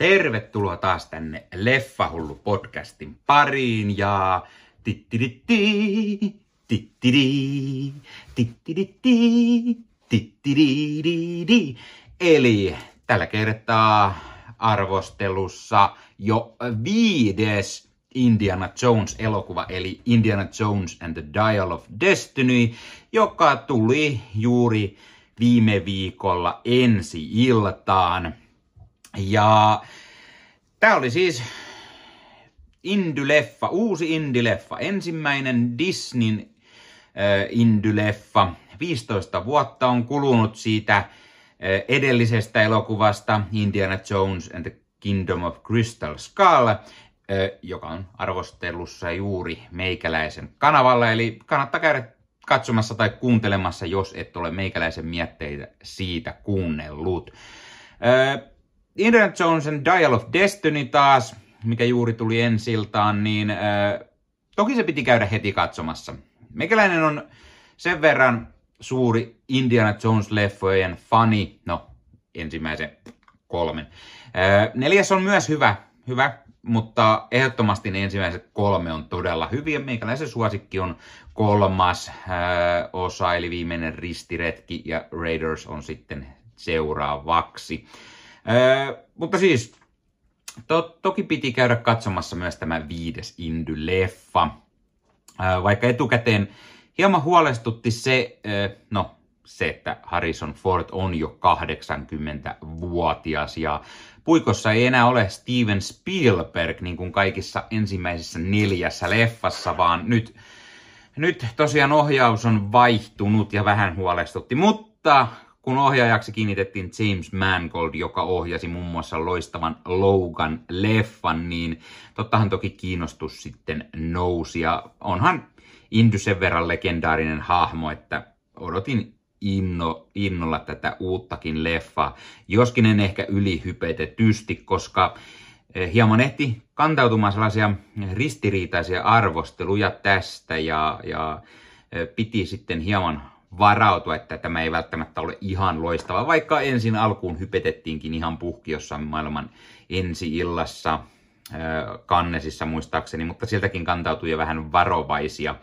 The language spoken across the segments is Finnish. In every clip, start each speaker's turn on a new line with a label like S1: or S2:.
S1: Tervetuloa taas tänne Leffahullu podcastin pariin ja tittiritti, tittiri, tittiritti, tittiritti. Eli tällä kertaa arvostelussa jo viides Indiana Jones-elokuva, eli Indiana Jones and the Dial of Destiny, joka tuli juuri viime viikolla ensi iltaan. Ja tämä oli siis Indyleffa, uusi Indyleffa, ensimmäinen Disneyn äh, Indyleffa. 15 vuotta on kulunut siitä äh, edellisestä elokuvasta Indiana Jones and the Kingdom of Crystal Skull, äh, joka on arvostelussa juuri meikäläisen kanavalla. Eli kannattaa käydä katsomassa tai kuuntelemassa, jos et ole meikäläisen mietteitä siitä kuunnellut. Äh, Indiana Jones and Dial of Destiny taas, mikä juuri tuli ensiltaan, niin äh, toki se piti käydä heti katsomassa. Meikäläinen on sen verran suuri Indiana Jones-leffojen fani, no ensimmäisen kolmen. Äh, neljäs on myös hyvä, hyvä, mutta ehdottomasti ne ensimmäiset kolme on todella hyviä. Meikäläisen suosikki on kolmas äh, osa, eli viimeinen ristiretki, ja Raiders on sitten seuraavaksi. Öö, mutta siis, to, toki piti käydä katsomassa myös tämä viides Indy-leffa. Öö, vaikka etukäteen hieman huolestutti se, öö, no se, että Harrison Ford on jo 80-vuotias ja puikossa ei enää ole Steven Spielberg niin kuin kaikissa ensimmäisissä neljässä leffassa, vaan nyt, nyt tosiaan ohjaus on vaihtunut ja vähän huolestutti, mutta kun ohjaajaksi kiinnitettiin James Mangold, joka ohjasi muun muassa loistavan Logan-leffan, niin tottahan toki kiinnostus sitten nousi. Ja onhan Indy sen verran legendaarinen hahmo, että odotin inno, innolla tätä uuttakin leffaa. Joskin en ehkä ylihypetetysti, koska eh, hieman ehti kantautumaan sellaisia ristiriitaisia arvosteluja tästä ja, ja eh, piti sitten hieman varautua, että tämä ei välttämättä ole ihan loistava, vaikka ensin alkuun hypetettiinkin ihan puhkiossa maailman ensi-illassa, kannesissa muistaakseni, mutta sieltäkin kantautui jo vähän varovaisia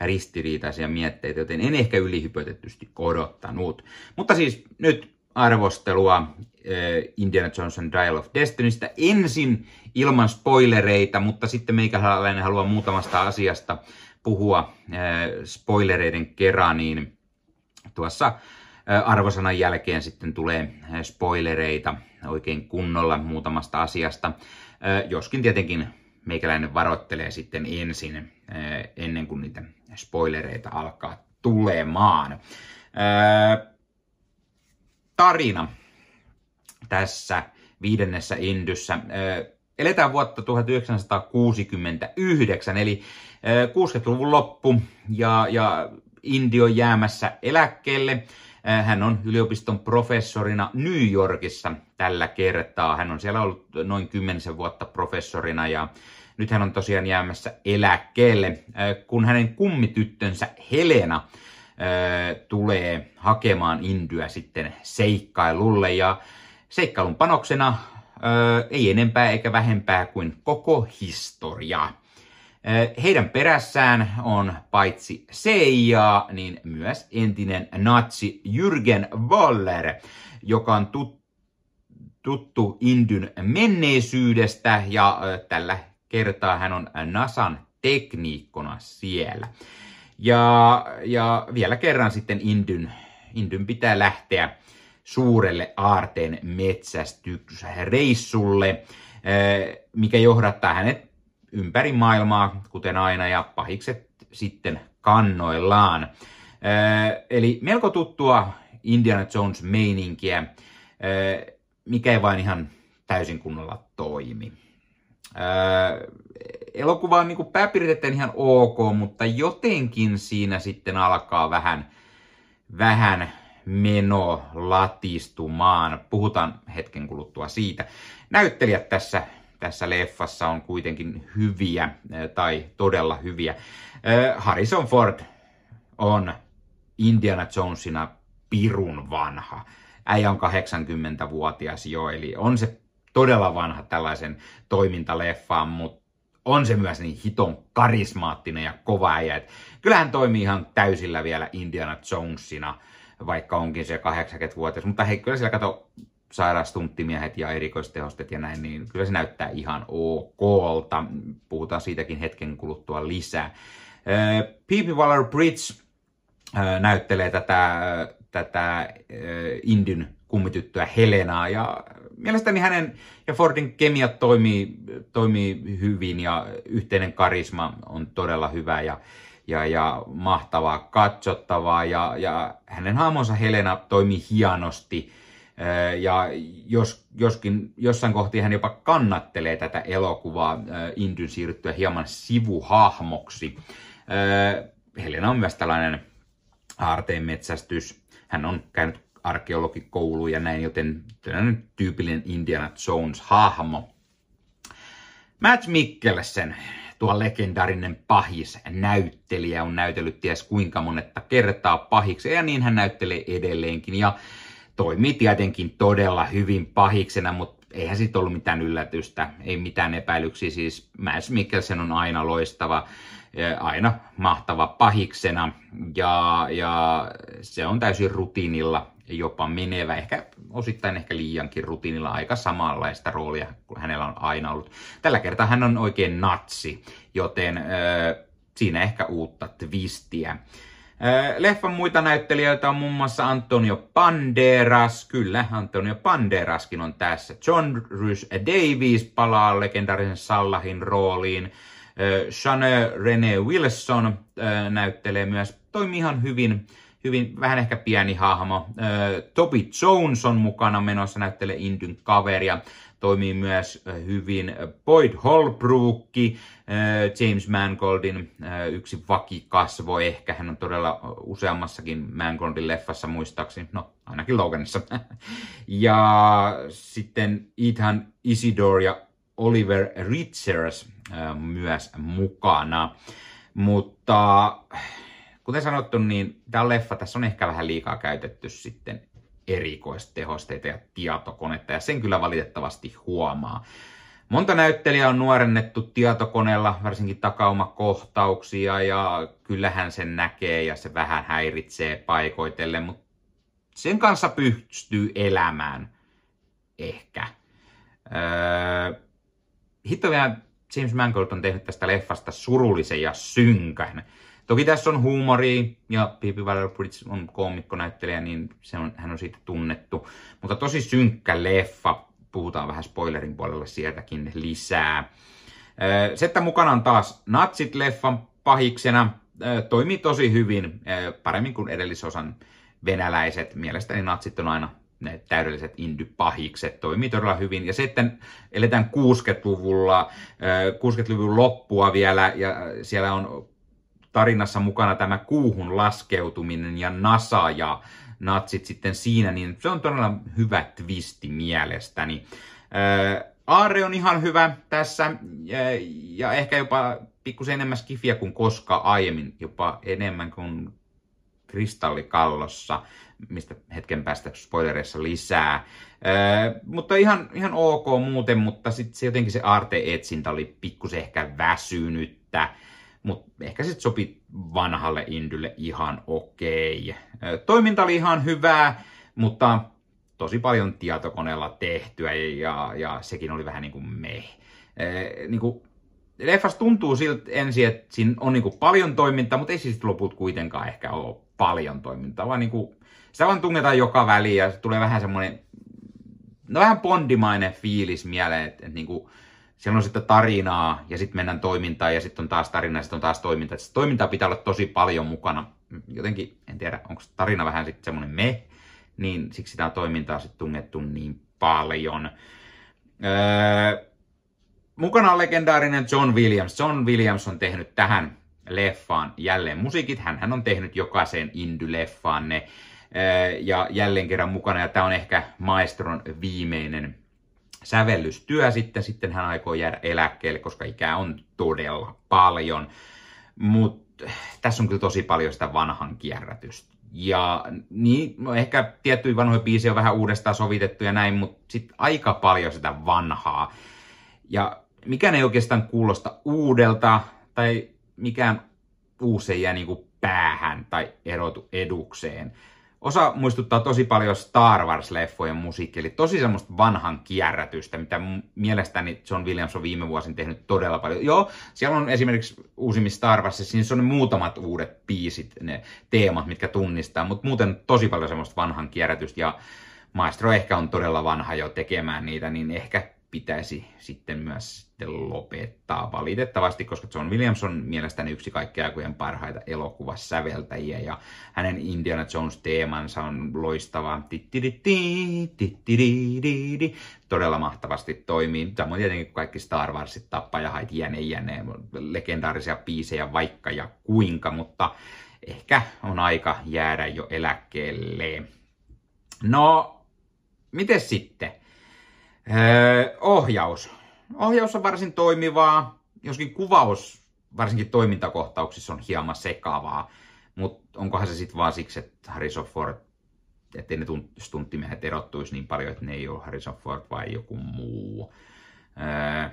S1: ristiriitaisia mietteitä, joten en ehkä ylihypotetysti odottanut. Mutta siis nyt arvostelua Indiana Johnson Dial of Destinystä ensin ilman spoilereita, mutta sitten meikäläinen haluaa muutamasta asiasta puhua spoilereiden kerran, niin tuossa arvosanan jälkeen sitten tulee spoilereita oikein kunnolla muutamasta asiasta. Joskin tietenkin meikäläinen varoittelee sitten ensin, ennen kuin niitä spoilereita alkaa tulemaan. Tarina tässä viidennessä Indyssä. Eletään vuotta 1969, eli 60-luvun loppu, ja, ja Indio jäämässä eläkkeelle. Hän on yliopiston professorina New Yorkissa tällä kertaa. Hän on siellä ollut noin kymmenisen vuotta professorina ja nyt hän on tosiaan jäämässä eläkkeelle, kun hänen kummityttönsä Helena tulee hakemaan Indyä sitten seikkailulle. Ja seikkailun panoksena ei enempää eikä vähempää kuin koko historia. Heidän perässään on paitsi CIA, niin myös entinen natsi Jürgen Waller, joka on tut, tuttu Indyn menneisyydestä ja tällä kertaa hän on NASAn tekniikkona siellä. Ja, ja vielä kerran sitten Indyn, Indyn pitää lähteä suurelle aarteen metsästysreissulle, mikä johdattaa hänet ympäri maailmaa, kuten aina, ja pahikset sitten kannoillaan. Eli melko tuttua Indiana Jones meininkiä, mikä ei vain ihan täysin kunnolla toimi. Elokuva on niin pääpiirteiden ihan ok, mutta jotenkin siinä sitten alkaa vähän, vähän meno latistumaan. Puhutaan hetken kuluttua siitä. Näyttelijät tässä tässä leffassa on kuitenkin hyviä tai todella hyviä. Harrison Ford on Indiana Jonesina pirun vanha. Äijä on 80-vuotias jo, eli on se todella vanha tällaisen toimintaleffaan, mutta on se myös niin hiton karismaattinen ja kova äijä. Et kyllähän toimii ihan täysillä vielä Indiana Jonesina, vaikka onkin se 80-vuotias. Mutta hei, kyllä siellä kato sairaastunttimiehet ja erikoistehostet ja näin, niin kyllä se näyttää ihan okolta. Puhutaan siitäkin hetken kuluttua lisää. P.P. Waller-Bridge näyttelee tätä, tätä Indyn kummityttöä Helenaa ja mielestäni hänen ja Fordin kemiat toimii, toimii hyvin ja yhteinen karisma on todella hyvä ja, ja, ja mahtavaa katsottavaa ja, ja hänen haamonsa Helena toimii hienosti ja jos, joskin jossain kohti hän jopa kannattelee tätä elokuvaa Indyn siirryttyä hieman sivuhahmoksi. Helena on myös tällainen aarteenmetsästys. Hän on käynyt arkeologikoulu ja näin, joten tällainen tyypillinen Indiana Jones-hahmo. Matt Mikkelsen, tuo legendaarinen pahis näyttelijä, on näytellyt ties kuinka monetta kertaa pahiksi, ja niin hän näyttelee edelleenkin, ja toimii tietenkin todella hyvin pahiksena, mutta eihän siitä ollut mitään yllätystä, ei mitään epäilyksiä, siis Mads Mikkelsen on aina loistava, aina mahtava pahiksena, ja, ja se on täysin rutiinilla jopa menevä, ehkä osittain ehkä liiankin rutiinilla aika samanlaista roolia kuin hänellä on aina ollut. Tällä kertaa hän on oikein natsi, joten äh, siinä ehkä uutta twistiä. Leffan muita näyttelijöitä on muun muassa Antonio Banderas. Kyllä, Antonio Banderaskin on tässä. John Rhys Davies palaa legendaarisen Sallahin rooliin. Shane Rene Wilson näyttelee myös, toimii ihan hyvin hyvin, vähän ehkä pieni hahmo. Toby Jones on mukana menossa, näyttelee Indyn kaveria. Toimii myös hyvin Boyd Holbrook, James Mangoldin yksi vakikasvo ehkä. Hän on todella useammassakin Mangoldin leffassa muistaakseni, no ainakin Loganissa. ja sitten Ethan Isidore ja Oliver Richards myös mukana. Mutta kuten sanottu, niin tämä leffa, tässä on ehkä vähän liikaa käytetty sitten erikoistehosteita ja tietokonetta, ja sen kyllä valitettavasti huomaa. Monta näyttelijää on nuorennettu tietokoneella, varsinkin takaumakohtauksia, ja kyllähän sen näkee ja se vähän häiritsee paikoitelle, mutta sen kanssa pystyy elämään ehkä. Öö, hitto vielä James Mangold on tehnyt tästä leffasta surullisen ja synkän. Toki tässä on huumori ja P.P. Waller-Bridge on koomikkonäyttelijä, niin se on, hän on siitä tunnettu. Mutta tosi synkkä leffa, puhutaan vähän spoilerin puolella sieltäkin lisää. Se, että mukana on taas natsit leffan pahiksena, toimii tosi hyvin, paremmin kuin edellisosan venäläiset. Mielestäni natsit on aina ne täydelliset indy-pahikset, toimii todella hyvin. Ja sitten eletään 60-luvulla, 60-luvun loppua vielä, ja siellä on tarinassa mukana tämä kuuhun laskeutuminen ja NASA ja natsit sitten siinä, niin se on todella hyvä twisti mielestäni. Aare on ihan hyvä tässä ja, ehkä jopa pikkusen enemmän skifiä kuin koskaan aiemmin, jopa enemmän kuin kristallikallossa, mistä hetken päästä spoilereissa lisää. Ö, mutta ihan, ihan ok muuten, mutta sitten se jotenkin se Arte-etsintä oli pikkusen ehkä väsynyttä. Mutta ehkä sitten sopi vanhalle Indylle ihan okei. Toiminta oli ihan hyvää, mutta tosi paljon tietokoneella tehtyä ja, ja sekin oli vähän niin kuin me. niin kuin, leffas tuntuu siltä ensin, että siinä on niin kuin paljon toimintaa, mutta ei siis loput kuitenkaan ehkä ole paljon toimintaa, vaan niin kuin, sitä vaan tungetaan joka väliin ja tulee vähän semmoinen, no vähän bondimainen fiilis mieleen, että, että niin kuin, siellä on sitten tarinaa ja sitten mennään toimintaan ja sitten on taas tarina ja sitten on taas toiminta. Sitten toimintaa pitää olla tosi paljon mukana. Jotenkin, en tiedä, onko tarina vähän sitten semmoinen me, niin siksi tämä toimintaa sitten tungettu niin paljon. Öö, mukana on legendaarinen John Williams. John Williams on tehnyt tähän leffaan jälleen musiikit. Hän on tehnyt jokaiseen Indy-leffaan ne. Öö, ja jälleen kerran mukana, ja tämä on ehkä maestron viimeinen sävellystyö sitten, sitten hän aikoo jäädä eläkkeelle, koska ikää on todella paljon. Mutta tässä on kyllä tosi paljon sitä vanhan kierrätystä, Ja niin, no ehkä tiettyjä vanhoja biisejä on vähän uudestaan sovitettu ja näin, mutta sitten aika paljon sitä vanhaa. Ja mikään ei oikeastaan kuulosta uudelta, tai mikään uusi ei jää niin kuin päähän tai erotu edukseen. Osa muistuttaa tosi paljon Star Wars-leffojen musiikki, eli tosi semmoista vanhan kierrätystä, mitä mielestäni John Williams on viime vuosin tehnyt todella paljon. Joo, siellä on esimerkiksi uusimmissa Star Warsissa, siinä on ne muutamat uudet biisit, ne teemat, mitkä tunnistaa, mutta muuten tosi paljon semmoista vanhan kierrätystä, ja Maestro ehkä on todella vanha jo tekemään niitä, niin ehkä pitäisi sitten myös sitten lopettaa valitettavasti, koska John Williams on mielestäni yksi kaikkea aikojen parhaita elokuvasäveltäjiä ja hänen Indiana Jones-teemansa on loistava. Todella mahtavasti toimii. Samoin tietenkin kaikki Star Warsit, tappajahait, jäne, jäne, legendaarisia biisejä vaikka ja kuinka, mutta ehkä on aika jäädä jo eläkkeelle. No, miten sitten? Öö, ohjaus. Ohjaus on varsin toimivaa, joskin kuvaus varsinkin toimintakohtauksissa on hieman sekavaa, mutta onkohan se sitten vaan siksi, että Harrison Ford, ettei ne stunttimiehet erottuisi niin paljon, että ne ei ole Harrison Ford vai joku muu. Öö,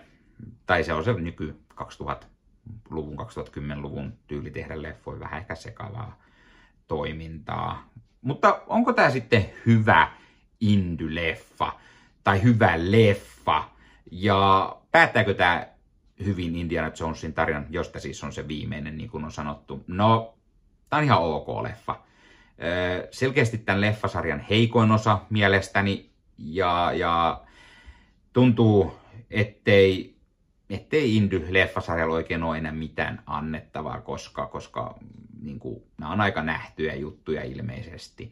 S1: tai se on se nyky 2000-luvun, 2010-luvun tyyli tehdä leffoja vähän ehkä sekavaa toimintaa. Mutta onko tämä sitten hyvä indy-leffa? Tai hyvä leffa. Ja päättääkö tämä hyvin Indiana Jonesin tarinan, josta siis on se viimeinen, niin kuin on sanottu? No, tämä on ihan ok leffa. Selkeästi tämän leffasarjan heikoin osa mielestäni, ja, ja tuntuu, ettei, ettei Indy-leffasarjalla oikein ole enää mitään annettavaa, koska, koska niin kuin, nämä on aika nähtyjä juttuja ilmeisesti.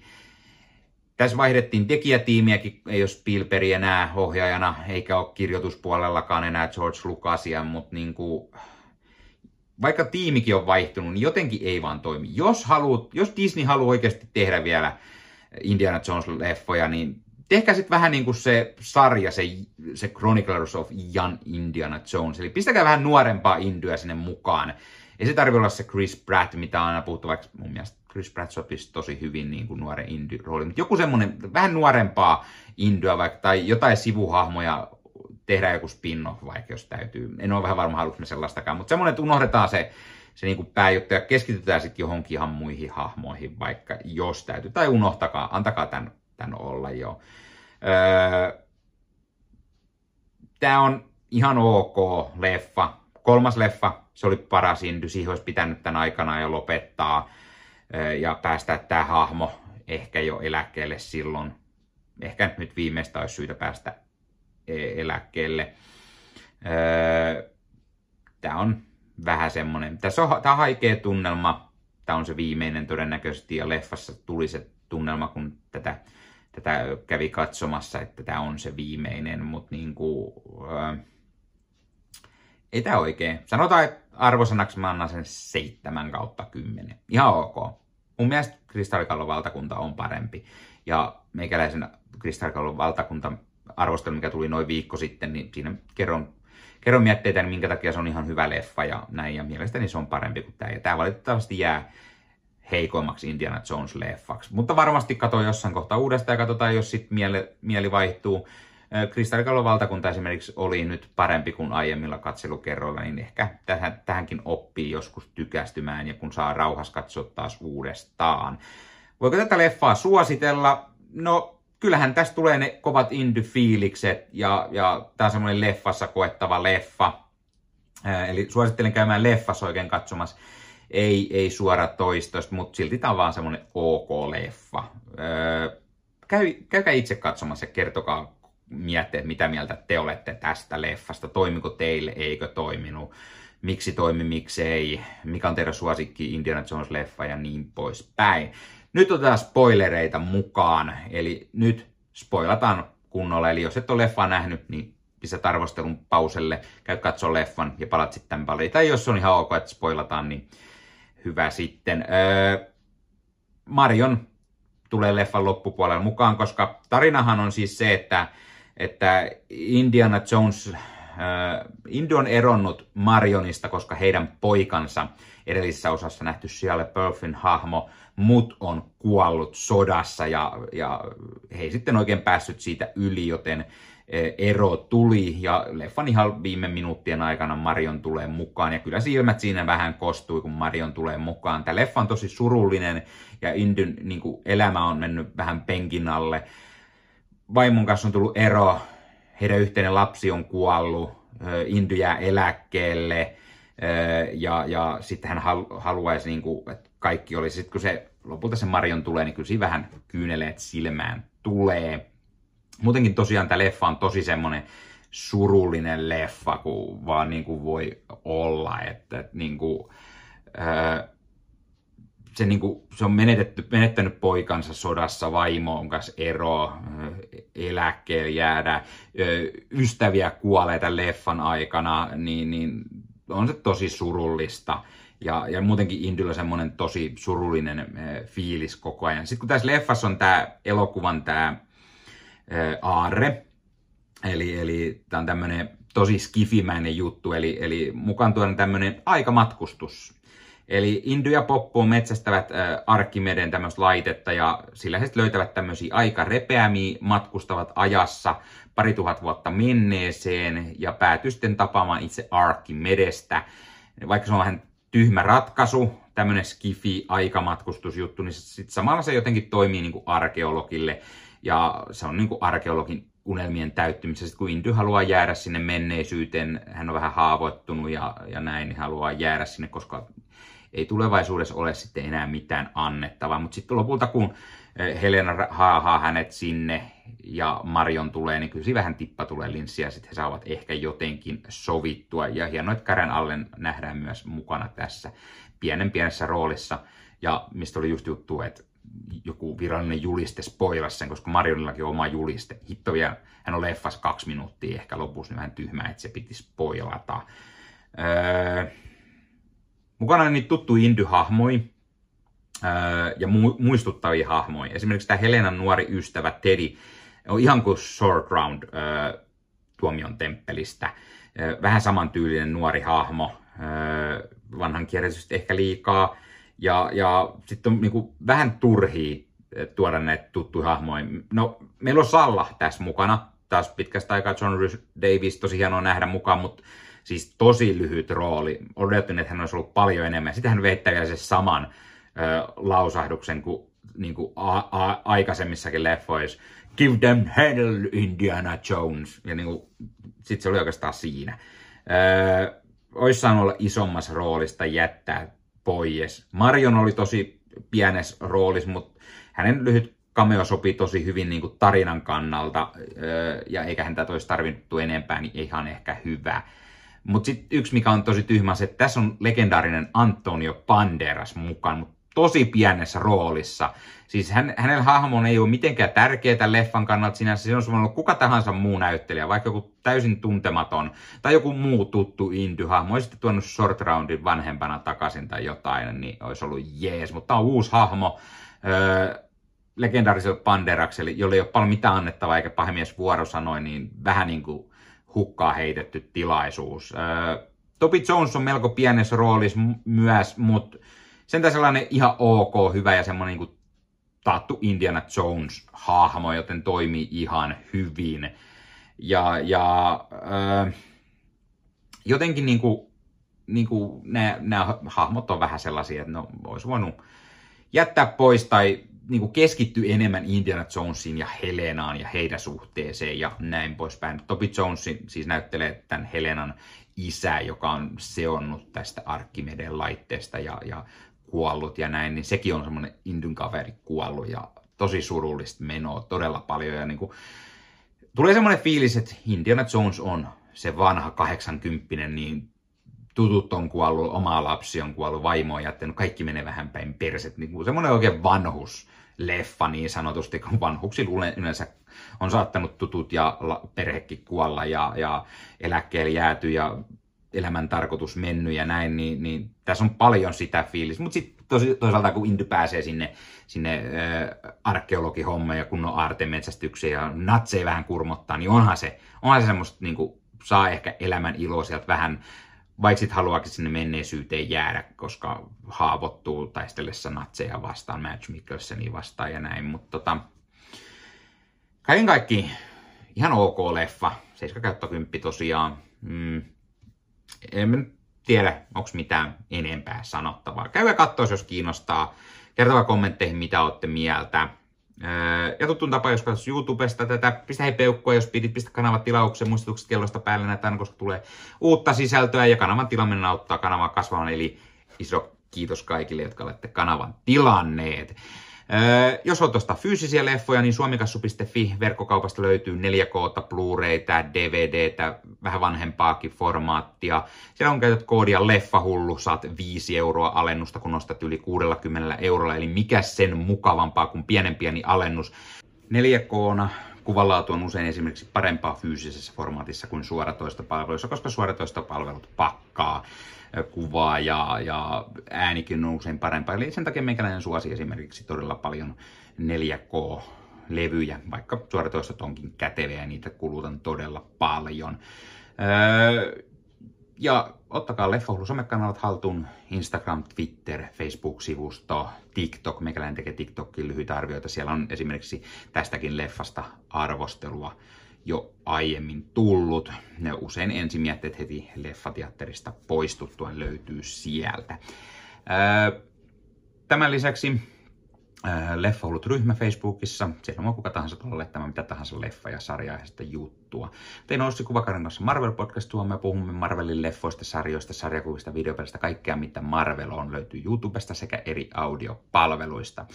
S1: Tässä vaihdettiin tekijätiimiäkin, ei ole Spielberg enää ohjaajana, eikä ole kirjoituspuolellakaan enää George Lucasia, mutta niin kuin, vaikka tiimikin on vaihtunut, niin jotenkin ei vaan toimi. Jos, haluat, jos Disney haluaa oikeasti tehdä vielä Indiana Jones-leffoja, niin tehkää sitten vähän niin kuin se sarja, se, se Chronicles of Young Indiana Jones. Eli pistäkää vähän nuorempaa Indyä sinne mukaan. Ei se tarvitse olla se Chris Pratt, mitä on aina puhuttu, vaikka mun mielestä Chris Pratt sopisi tosi hyvin niin kuin nuoren Indy-rooli. Mutta joku semmoinen vähän nuorempaa Indyä vaikka, tai jotain sivuhahmoja, tehdään joku spin-off vaikka, jos täytyy. En ole vähän varma, haluaisi me sellaistakaan, mutta semmoinen, että unohdetaan se, se niin kuin pääjuttu ja keskitytään sitten johonkin ihan muihin hahmoihin vaikka, jos täytyy. Tai unohtakaa, antakaa tämän, tämän olla jo. Öö, Tämä on ihan ok leffa. Kolmas leffa, se oli paras Indy, siihen olisi pitänyt tämän aikana jo lopettaa ja päästää tämä hahmo ehkä jo eläkkeelle silloin. Ehkä nyt viimeistä olisi syytä päästä e, eläkkeelle. Tämä on vähän semmoinen, tässä on, tämä on haikea tunnelma, tämä on se viimeinen todennäköisesti, ja leffassa tuli se tunnelma, kun tätä, tätä kävi katsomassa, että tämä on se viimeinen, mutta niin kuin, ää, ei tämä oikein. Sanotaan, että arvosanaksi mä annan sen 7 kautta 10. Ihan ok. Mun mielestä Kristallikallon valtakunta on parempi. Ja meikäläisen Kristallikallon valtakunta arvostelu, mikä tuli noin viikko sitten, niin siinä kerron, kerron mietteitä, niin minkä takia se on ihan hyvä leffa ja näin. Ja mielestäni se on parempi kuin tämä. Ja tämä valitettavasti jää heikoimmaksi Indiana Jones-leffaksi. Mutta varmasti katso jossain kohtaa uudestaan ja katsotaan, jos sitten mieli, mieli vaihtuu. Kristallikallon valtakunta esimerkiksi oli nyt parempi kuin aiemmilla katselukerroilla, niin ehkä tähän, tähänkin oppii joskus tykästymään ja kun saa rauhas katsoa taas uudestaan. Voiko tätä leffaa suositella? No, kyllähän tästä tulee ne kovat indy-fiilikset ja, ja tämä on semmoinen leffassa koettava leffa. Eli suosittelen käymään leffassa oikein katsomassa. Ei, ei suora toistoista, mutta silti tämä on vaan semmoinen ok-leffa. käy, käykää itse katsomassa ja kertokaa miettiä, että mitä mieltä te olette tästä leffasta, toimiko teille, eikö toiminut, miksi toimi, miksi ei, mikä on teidän suosikki Indiana Jones-leffa ja niin poispäin. Nyt otetaan spoilereita mukaan, eli nyt spoilataan kunnolla, eli jos et ole leffaa nähnyt, niin pistä arvostelun pauselle, käy katsoa leffan ja palat sitten pariin. Tai jos on ihan ok, että spoilataan, niin hyvä sitten. Öö, Marion tulee leffan loppupuolella mukaan, koska tarinahan on siis se, että että Indiana Jones Indy on eronnut Marionista, koska heidän poikansa edellisessä osassa nähty siellä Perfin hahmo mut on kuollut sodassa ja, ja he ei sitten oikein päässyt siitä yli, joten ero tuli ja leffan ihan viime minuuttien aikana Marion tulee mukaan ja kyllä silmät siinä vähän kostui, kun Marion tulee mukaan. Tämä leffa on tosi surullinen ja Indyn niin kuin, elämä on mennyt vähän penkin alle. Vaimon kanssa on tullut ero, heidän yhteinen lapsi on kuollut, Indy jää eläkkeelle ja, ja sitten hän haluaisi, niin kuin, että kaikki olisi, sitten kun se lopulta se Marion tulee, niin kyllä siinä vähän kyyneleet silmään tulee. Muutenkin tosiaan tämä leffa on tosi semmoinen surullinen leffa, kun vaan niin kuin voi olla, että, niin kuin, se, niin kuin, se on menetetty, menettänyt poikansa sodassa, vaimo on kanssa ero, eläkkeelle jäädä, ystäviä kuolee tämän leffan aikana, niin, niin on se tosi surullista. Ja, ja muutenkin Indyllä semmoinen tosi surullinen fiilis koko ajan. Sitten kun tässä leffassa on tämä elokuvan tämä aarre, eli, eli tämä on tämmöinen tosi skifimäinen juttu, eli, eli mukaan tuodaan tämmöinen aikamatkustus. Eli Indy ja Poppo metsästävät äh, Arkkimeden tämmöistä laitetta ja sillä he löytävät tämmöisiä aika repeämiä, matkustavat ajassa pari tuhat vuotta menneeseen ja päätyy sitten tapaamaan itse Arkkimedestä. Vaikka se on vähän tyhmä ratkaisu, tämmöinen skifi-aikamatkustusjuttu, niin sit samalla se jotenkin toimii niin kuin arkeologille. Ja se on niin kuin arkeologin unelmien täyttymisessä. kun Indy haluaa jäädä sinne menneisyyteen, hän on vähän haavoittunut ja, ja näin, niin haluaa jäädä sinne, koska ei tulevaisuudessa ole sitten enää mitään annettavaa. Mutta sitten lopulta, kun eh, Helena haahaa hänet sinne ja Marion tulee, niin kyllä vähän tippa tulee linssiä, sitten he saavat ehkä jotenkin sovittua. Ja hienoa, että Karen Allen nähdään myös mukana tässä pienen pienessä roolissa. Ja mistä oli just juttu, että joku virallinen juliste spoilasi sen, koska Marionillakin on oma juliste. Hitto vielä, hän on leffas kaksi minuuttia ehkä lopussa, niin vähän tyhmää, että se piti spoilata. Öö, mukana on niitä tuttuja Indy-hahmoja öö, ja mu- muistuttavia hahmoja. Esimerkiksi tämä Helenan nuori ystävä Teddy on ihan kuin Sword Round tuomion temppelistä. Vähän samantyylinen nuori hahmo, vanhan kierrätystä ehkä liikaa. Ja, ja sitten on niin kuin, vähän turhia tuoda näitä tuttuja hahmoja. No, meillä on Salla tässä mukana. Taas pitkästä aikaa John Davis, tosi hienoa nähdä mukaan, mutta siis tosi lyhyt rooli. Odotin, että hän olisi ollut paljon enemmän. Sitten hän veittää vielä se saman ö, lausahduksen kuin, niin kuin a- a- aikaisemmissakin leffoissa. Give them hell, Indiana Jones. Ja niin sitten se oli oikeastaan siinä. Ö, olisi saanut olla isommassa roolista jättää pois. Marion oli tosi pienessä roolissa, mutta hänen lyhyt cameo sopii tosi hyvin niin kuin tarinan kannalta, ja eikä häntä olisi tarvittu enempää, niin ihan ehkä hyvä. Mutta sitten yksi, mikä on tosi tyhmä, se, että tässä on legendaarinen Antonio Banderas mukaan, mutta tosi pienessä roolissa. Siis hän, hänellä hahmon ei ole mitenkään tärkeää leffan kannalta sinänsä. Se on ollut kuka tahansa muu näyttelijä, vaikka joku täysin tuntematon tai joku muu tuttu Indy-hahmo. Olisi sitten tuonut Short Roundin vanhempana takaisin tai jotain, niin olisi ollut jees. Mutta tämä on uusi hahmo. Öö, legendaariselle Banderakselle, jolle ei ole paljon mitään annettavaa eikä pahemies vuorosanoi, niin vähän niin kuin hukkaa heitetty tilaisuus. Topi Jones on melko pienessä roolissa myös, mutta sen sellainen ihan ok, hyvä ja semmoinen niin taattu Indiana Jones-hahmo, joten toimii ihan hyvin. Ja, ja öö, jotenkin niin kuin, niin kuin nämä, nämä hahmot on vähän sellaisia, että no, olisi voinut jättää pois tai niin kuin keskittyä enemmän Indiana Jonesiin ja Helenaan ja heidän suhteeseen ja näin poispäin. Toby Jones siis näyttelee tämän Helenan isä, joka on seonnut tästä Arkkimeden laitteesta ja, ja kuollut ja näin, niin sekin on semmoinen Indyn kaveri kuollut ja tosi surullista menoa todella paljon. Ja niin kuin, tulee semmoinen fiilis, että Indiana Jones on se vanha 80 niin tutut on kuollut, oma lapsi on kuollut, vaimo on jättänyt, kaikki menee vähän päin perset. Niin kuin semmoinen oikein vanhus leffa niin sanotusti, kun vanhuksilla yleensä on saattanut tutut ja perhekin kuolla ja, ja eläkkeelle jääty ja elämän tarkoitus mennyt ja näin, niin, niin tässä on paljon sitä fiilistä. Mutta sitten toisaalta kun Indy pääsee sinne, sinne äh, ja kunnon aartemetsästykseen ja natseja vähän kurmottaa, niin onhan se, onhan se semmoista niin kuin, saa ehkä elämän iloa sieltä vähän, vaikka sit haluakin sinne menneisyyteen jäädä, koska haavoittuu taistellessa natseja vastaan, Match Mikkelsenin vastaan ja näin, mutta tota, kaiken kaikki ihan ok leffa, 7 10 tosiaan. Mm. En tiedä, onko mitään enempää sanottavaa. Käykää katsoa, jos kiinnostaa. Kertokaa kommentteihin, mitä olette mieltä. Ja tuttuun tapa, jos katsot YouTubesta tätä, pistä hei peukkua, jos pidit, pistä kanavan tilauksen, muistutukset kellosta päälle näitä koska tulee uutta sisältöä ja kanavan tilaaminen auttaa kanavan kasvamaan, eli iso kiitos kaikille, jotka olette kanavan tilanneet. Jos on tuosta fyysisiä leffoja, niin suomikassu.fi verkkokaupasta löytyy 4K, Blu-raytä, DVDtä, vähän vanhempaakin formaattia. Siellä on käytät koodia leffahullu, saat 5 euroa alennusta, kun nostat yli 60 eurolla. Eli mikä sen mukavampaa kuin pienen pieni alennus. 4K kuvanlaatu on usein esimerkiksi parempaa fyysisessä formaatissa kuin suoratoistopalveluissa, koska suoratoistopalvelut pakkaa kuvaa ja, ja äänikin on usein parempaa. Eli sen takia meikäläinen suosi esimerkiksi todella paljon 4K-levyjä, vaikka suoratoistot onkin käteviä ja niitä kulutan todella paljon. Öö, ja ottakaa Leffahullu somekanavat haltuun, Instagram, Twitter, Facebook-sivusto, TikTok. Meikäläinen tekee TikTokin lyhyitä arvioita. Siellä on esimerkiksi tästäkin leffasta arvostelua jo aiemmin tullut. Ne usein ensimietteet heti leffateatterista poistuttua löytyy sieltä. Tämän lisäksi Leffahullut ryhmä Facebookissa. Siellä on kuka tahansa tuolla laittamaan mitä tahansa leffa- ja sarjaiheista juttua. Tein Ossi Kuvakarin kanssa Marvel Podcast me puhumme Marvelin leffoista, sarjoista, sarjakuvista, videopelistä, kaikkea mitä Marvel on löytyy YouTubesta sekä eri audiopalveluista.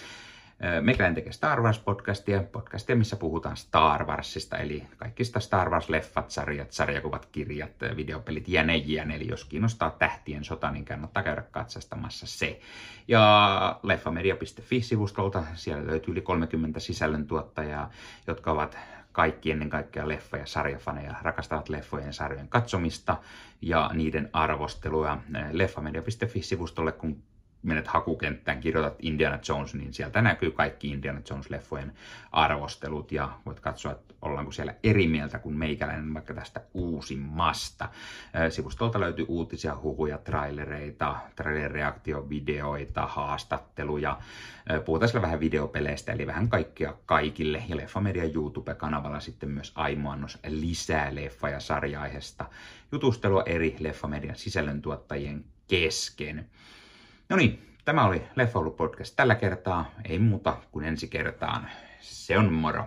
S1: Meikäläinen tekee Star Wars-podcastia, podcastia, missä puhutaan Star Warsista, eli kaikista Star Wars-leffat, sarjat, sarjakuvat, kirjat, videopelit, jne, jne. Eli jos kiinnostaa tähtien sota, niin kannattaa käydä katsastamassa se. Ja leffamedia.fi-sivustolta, siellä löytyy yli 30 sisällöntuottajaa, jotka ovat kaikki ennen kaikkea leffa- ja sarjafaneja, rakastavat leffojen sarjojen katsomista ja niiden arvostelua. Leffamedia.fi-sivustolle, kun menet hakukenttään, kirjoitat Indiana Jones, niin sieltä näkyy kaikki Indiana Jones-leffojen arvostelut ja voit katsoa, että ollaanko siellä eri mieltä kuin meikäläinen vaikka tästä uusimmasta. Sivustolta löytyy uutisia, huhuja, trailereita, trailereaktiovideoita, haastatteluja. Puhutaan siellä vähän videopeleistä, eli vähän kaikkea kaikille. Ja Leffamedia YouTube-kanavalla sitten myös aimoannos lisää leffa- ja sarja-aiheesta jutustelua eri Leffamedian sisällöntuottajien kesken. No niin, tämä oli Leffa Podcast tällä kertaa. Ei muuta kuin ensi kertaan. Se on moro.